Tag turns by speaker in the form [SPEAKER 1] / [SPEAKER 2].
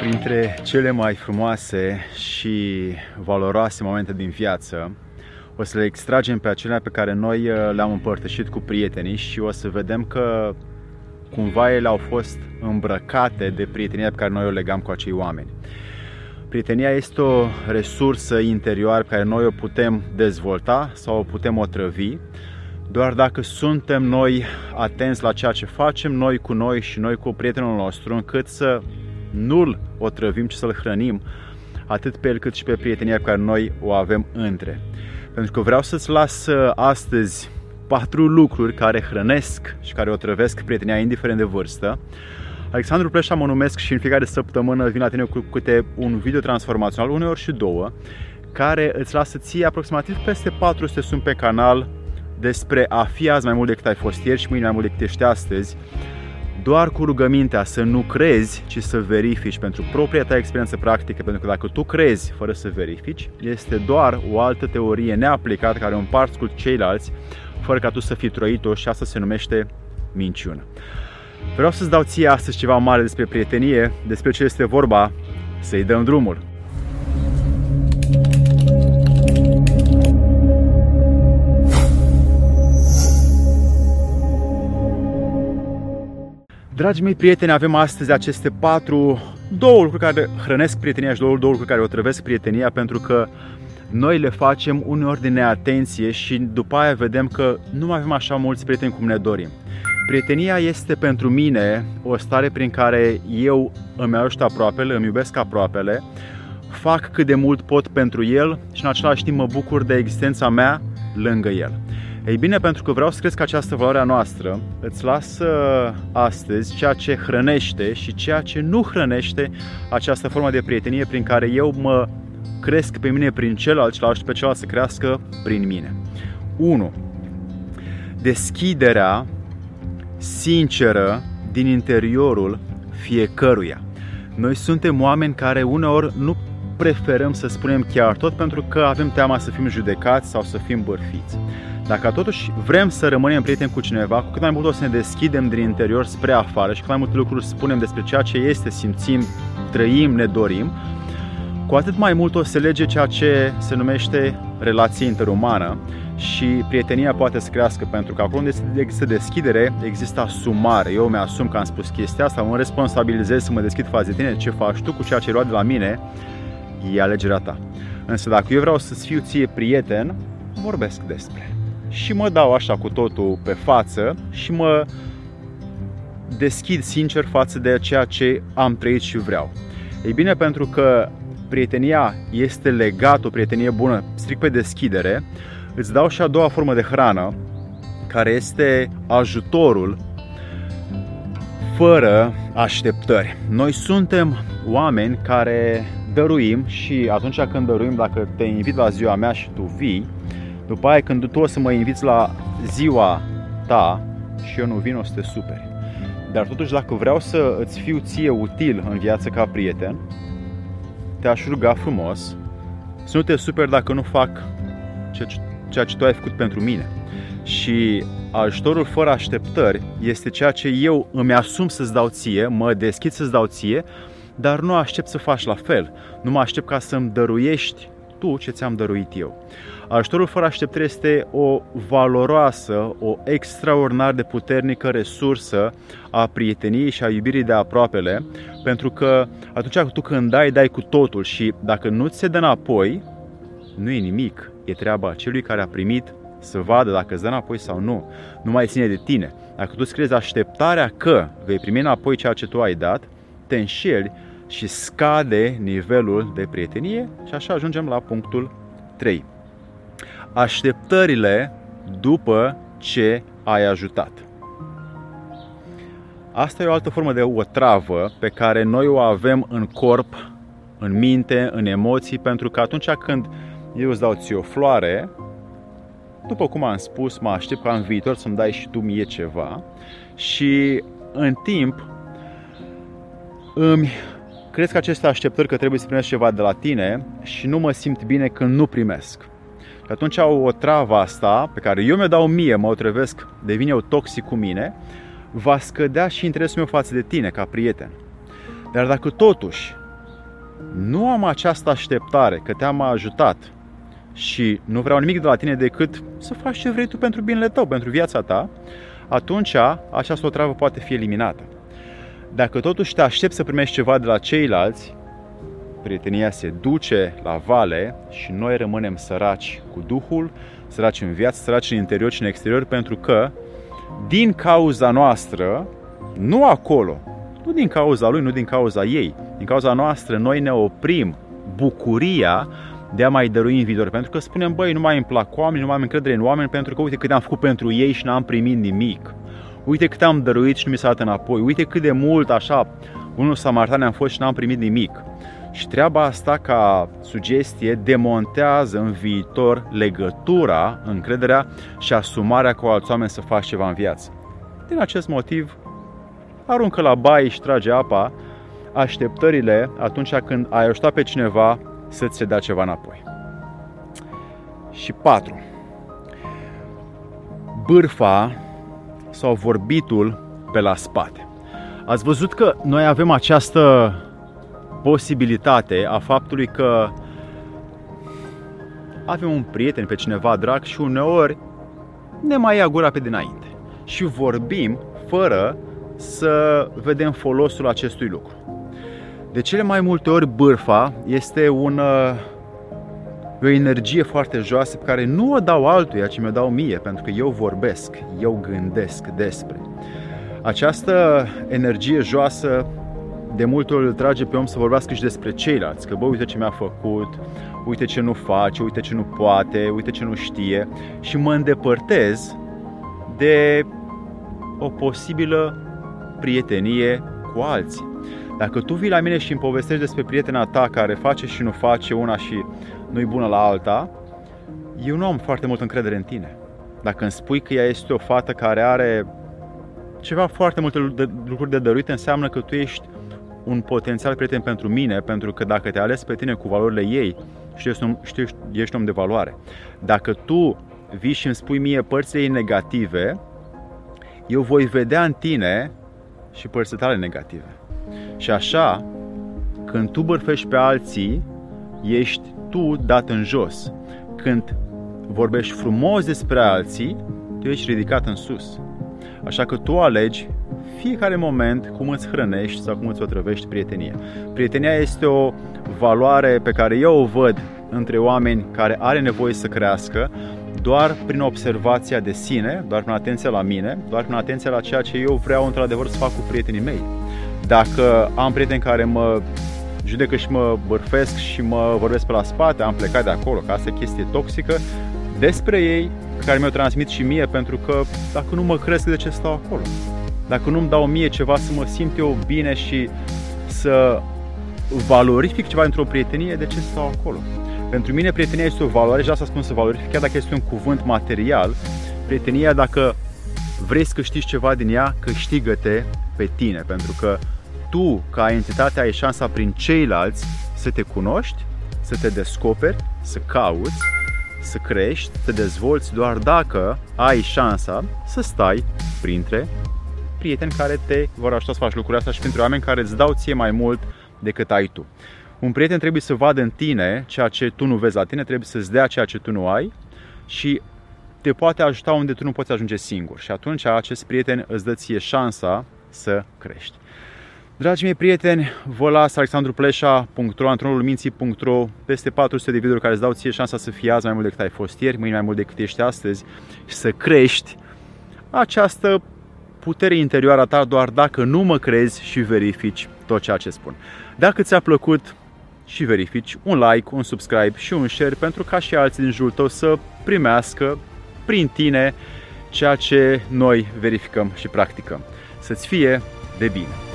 [SPEAKER 1] Printre cele mai frumoase și valoroase momente din viață, o să le extragem pe acelea pe care noi uh, le-am împărtășit cu prietenii și o să vedem că cumva ele au fost îmbrăcate de prietenia pe care noi o legam cu acei oameni. Prietenia este o resursă interioară pe care noi o putem dezvolta sau o putem otrăvi doar dacă suntem noi atenți la ceea ce facem noi cu noi și noi cu prietenul nostru, încât să nu-l otrăvim, ci să-l hrănim atât pe el cât și pe prietenia pe care noi o avem între. Pentru că vreau să-ți las uh, astăzi patru lucruri care hrănesc și care otrăvesc prietenia indiferent de vârstă. Alexandru Pleșa mă numesc și în fiecare săptămână vin la tine cu câte un video transformațional, uneori și două, care îți lasă ție aproximativ peste 400 sunt pe canal despre a fi azi mai mult decât ai fost ieri și mâine mai mult decât ești astăzi, doar cu rugămintea să nu crezi, ci să verifici pentru propria ta experiență practică, pentru că dacă tu crezi fără să verifici, este doar o altă teorie neaplicată care o împarți cu ceilalți, fără ca tu să fii trăit-o și asta se numește minciună. Vreau să-ți dau ție astăzi ceva mare despre prietenie, despre ce este vorba, să-i dăm drumul. Dragii mei prieteni, avem astăzi aceste patru, două lucruri care hrănesc prietenia și două, două lucruri care o trăvesc prietenia pentru că noi le facem uneori din neatenție și după aia vedem că nu mai avem așa mulți prieteni cum ne dorim. Prietenia este pentru mine o stare prin care eu îmi ajut aproapele, îmi iubesc aproapele, fac cât de mult pot pentru el și în același timp mă bucur de existența mea lângă el. Ei bine, pentru că vreau să cresc această valoare a noastră, îți las astăzi ceea ce hrănește și ceea ce nu hrănește această formă de prietenie prin care eu mă cresc pe mine prin celălalt și la pe celălalt să crească prin mine. 1. Deschiderea sinceră din interiorul fiecăruia. Noi suntem oameni care uneori nu preferăm să spunem chiar tot pentru că avem teama să fim judecați sau să fim bărfiți. Dacă totuși vrem să rămânem prieteni cu cineva, cu cât mai mult o să ne deschidem din interior spre afară și cât mai multe lucruri spunem despre ceea ce este, simțim, trăim, ne dorim, cu atât mai mult o să lege ceea ce se numește relație interumană și prietenia poate să crească pentru că acolo unde există deschidere, există asumare. Eu mi-asum că am spus chestia asta, mă responsabilizez să mă deschid față de tine, ce faci tu cu ceea ce ai luat de la mine, e alegerea ta. Însă dacă eu vreau să-ți fiu ție prieten, vorbesc despre. Și mă dau așa cu totul pe față și mă deschid sincer față de ceea ce am trăit și vreau. Ei bine, pentru că prietenia este legată, o prietenie bună, strict pe deschidere, îți dau și a doua formă de hrană, care este ajutorul fără așteptări. Noi suntem oameni care dăruim și atunci când dăruim, dacă te invit la ziua mea și tu vii, după aia când tu o să mă inviți la ziua ta și eu nu vin, o să te superi. Dar totuși dacă vreau să îți fiu ție util în viață ca prieten, te-aș ruga frumos să nu te superi dacă nu fac ceea ce tu ai făcut pentru mine. Și ajutorul fără așteptări este ceea ce eu îmi asum să-ți dau ție, mă deschid să-ți dau ție, dar nu aștept să faci la fel. Nu mă aștept ca să-mi dăruiești tu ce ți-am dăruit eu. Ajutorul fără așteptări este o valoroasă, o extraordinar de puternică resursă a prieteniei și a iubirii de aproapele, pentru că atunci tu când dai, dai cu totul și dacă nu ți se dă înapoi, nu e nimic, e treaba celui care a primit să vadă dacă îți dă înapoi sau nu. Nu mai ține de tine. Dacă tu îți crezi așteptarea că vei primi înapoi ceea ce tu ai dat, te înșeli și scade nivelul de prietenie și așa ajungem la punctul 3 așteptările după ce ai ajutat. Asta e o altă formă de o travă pe care noi o avem în corp, în minte, în emoții, pentru că atunci când eu îți dau ție o floare, după cum am spus, mă aștept ca în viitor să-mi dai și tu mie ceva și în timp îmi cresc aceste așteptări că trebuie să primesc ceva de la tine și nu mă simt bine când nu primesc. Și atunci o travă asta, pe care eu mi-o dau mie, mă otrăvesc, devine eu toxic cu mine, va scădea și interesul meu față de tine ca prieten. Dar dacă totuși nu am această așteptare că te-am ajutat și nu vreau nimic de la tine decât să faci ce vrei tu pentru binele tău, pentru viața ta, atunci această otravă poate fi eliminată. Dacă totuși te aștepți să primești ceva de la ceilalți, prietenia se duce la vale și noi rămânem săraci cu Duhul, săraci în viață, săraci în interior și în exterior, pentru că din cauza noastră, nu acolo, nu din cauza lui, nu din cauza ei, din cauza noastră, noi ne oprim bucuria de a mai dărui în viitor. Pentru că spunem, băi, nu mai îmi plac oameni, nu mai am încredere în oameni, pentru că uite cât am făcut pentru ei și n-am primit nimic. Uite cât am dăruit și nu mi s-a dat înapoi. Uite cât de mult, așa, unul samartan am fost și n-am primit nimic. Și treaba asta, ca sugestie, demontează în viitor legătura, încrederea și asumarea cu alți oameni să faci ceva în viață. Din acest motiv, aruncă la baie și trage apa așteptările atunci când ai ajutat pe cineva să-ți se dea ceva înapoi. Și 4. Bârfa sau vorbitul pe la spate. Ați văzut că noi avem această posibilitate a faptului că avem un prieten pe cineva drag și uneori ne mai ia gura pe dinainte și vorbim fără să vedem folosul acestui lucru. De cele mai multe ori bârfa este un, o energie foarte joasă pe care nu o dau altuia, ci mi-o dau mie, pentru că eu vorbesc, eu gândesc despre. Această energie joasă de multe ori îl trage pe om să vorbească și despre ceilalți, că bă, uite ce mi-a făcut, uite ce nu face, uite ce nu poate, uite ce nu știe și mă îndepărtez de o posibilă prietenie cu alții. Dacă tu vii la mine și îmi povestești despre prietena ta care face și nu face una și nu-i bună la alta, eu nu am foarte mult încredere în tine. Dacă îmi spui că ea este o fată care are ceva foarte multe lucruri de dăruit, înseamnă că tu ești un potențial prieten pentru mine, pentru că dacă te ales pe tine cu valorile ei, știi, știi, ești om de valoare. Dacă tu vii și îmi spui mie părțile ei negative, eu voi vedea în tine și părțile tale negative. Și așa, când tu bărfești pe alții, ești tu dat în jos. Când vorbești frumos despre alții, tu ești ridicat în sus. Așa că tu alegi fiecare moment cum îți hrănești sau cum îți otrăvești prietenia. Prietenia este o valoare pe care eu o văd între oameni care are nevoie să crească doar prin observația de sine, doar prin atenția la mine, doar prin atenția la ceea ce eu vreau într-adevăr să fac cu prietenii mei. Dacă am prieteni care mă judecă și mă bărfesc și mă vorbesc pe la spate, am plecat de acolo, că asta e chestie toxică, despre ei, care mi-o transmit și mie, pentru că dacă nu mă cresc, de ce stau acolo? Dacă nu-mi dau mie ceva să mă simt eu bine și să valorific ceva într-o prietenie, de ce stau acolo? Pentru mine prietenia este o valoare și asta spun să valorific, chiar dacă este un cuvânt material. Prietenia, dacă vrei să câștigi ceva din ea, câștigă-te pe tine, pentru că tu, ca entitate, ai șansa prin ceilalți să te cunoști, să te descoperi, să cauți, să crești, să te dezvolți doar dacă ai șansa să stai printre prieteni care te vor ajuta să faci lucrurile astea și printre oameni care îți dau ție mai mult decât ai tu. Un prieten trebuie să vadă în tine ceea ce tu nu vezi la tine, trebuie să-ți dea ceea ce tu nu ai și te poate ajuta unde tu nu poți ajunge singur. Și atunci acest prieten îți dă ție șansa să crești. Dragii mei prieteni, vă las alexandrupleșa.ro, antrenorulminții.ro, peste 400 de videouri care îți dau ție șansa să fii azi mai mult decât ai fost ieri, mâine mai mult decât ești astăzi și să crești această putere interioară a ta doar dacă nu mă crezi și verifici tot ceea ce spun. Dacă ți-a plăcut și verifici un like, un subscribe și un share pentru ca și alții din jurul tău să primească prin tine ceea ce noi verificăm și practicăm. Să-ți fie de bine!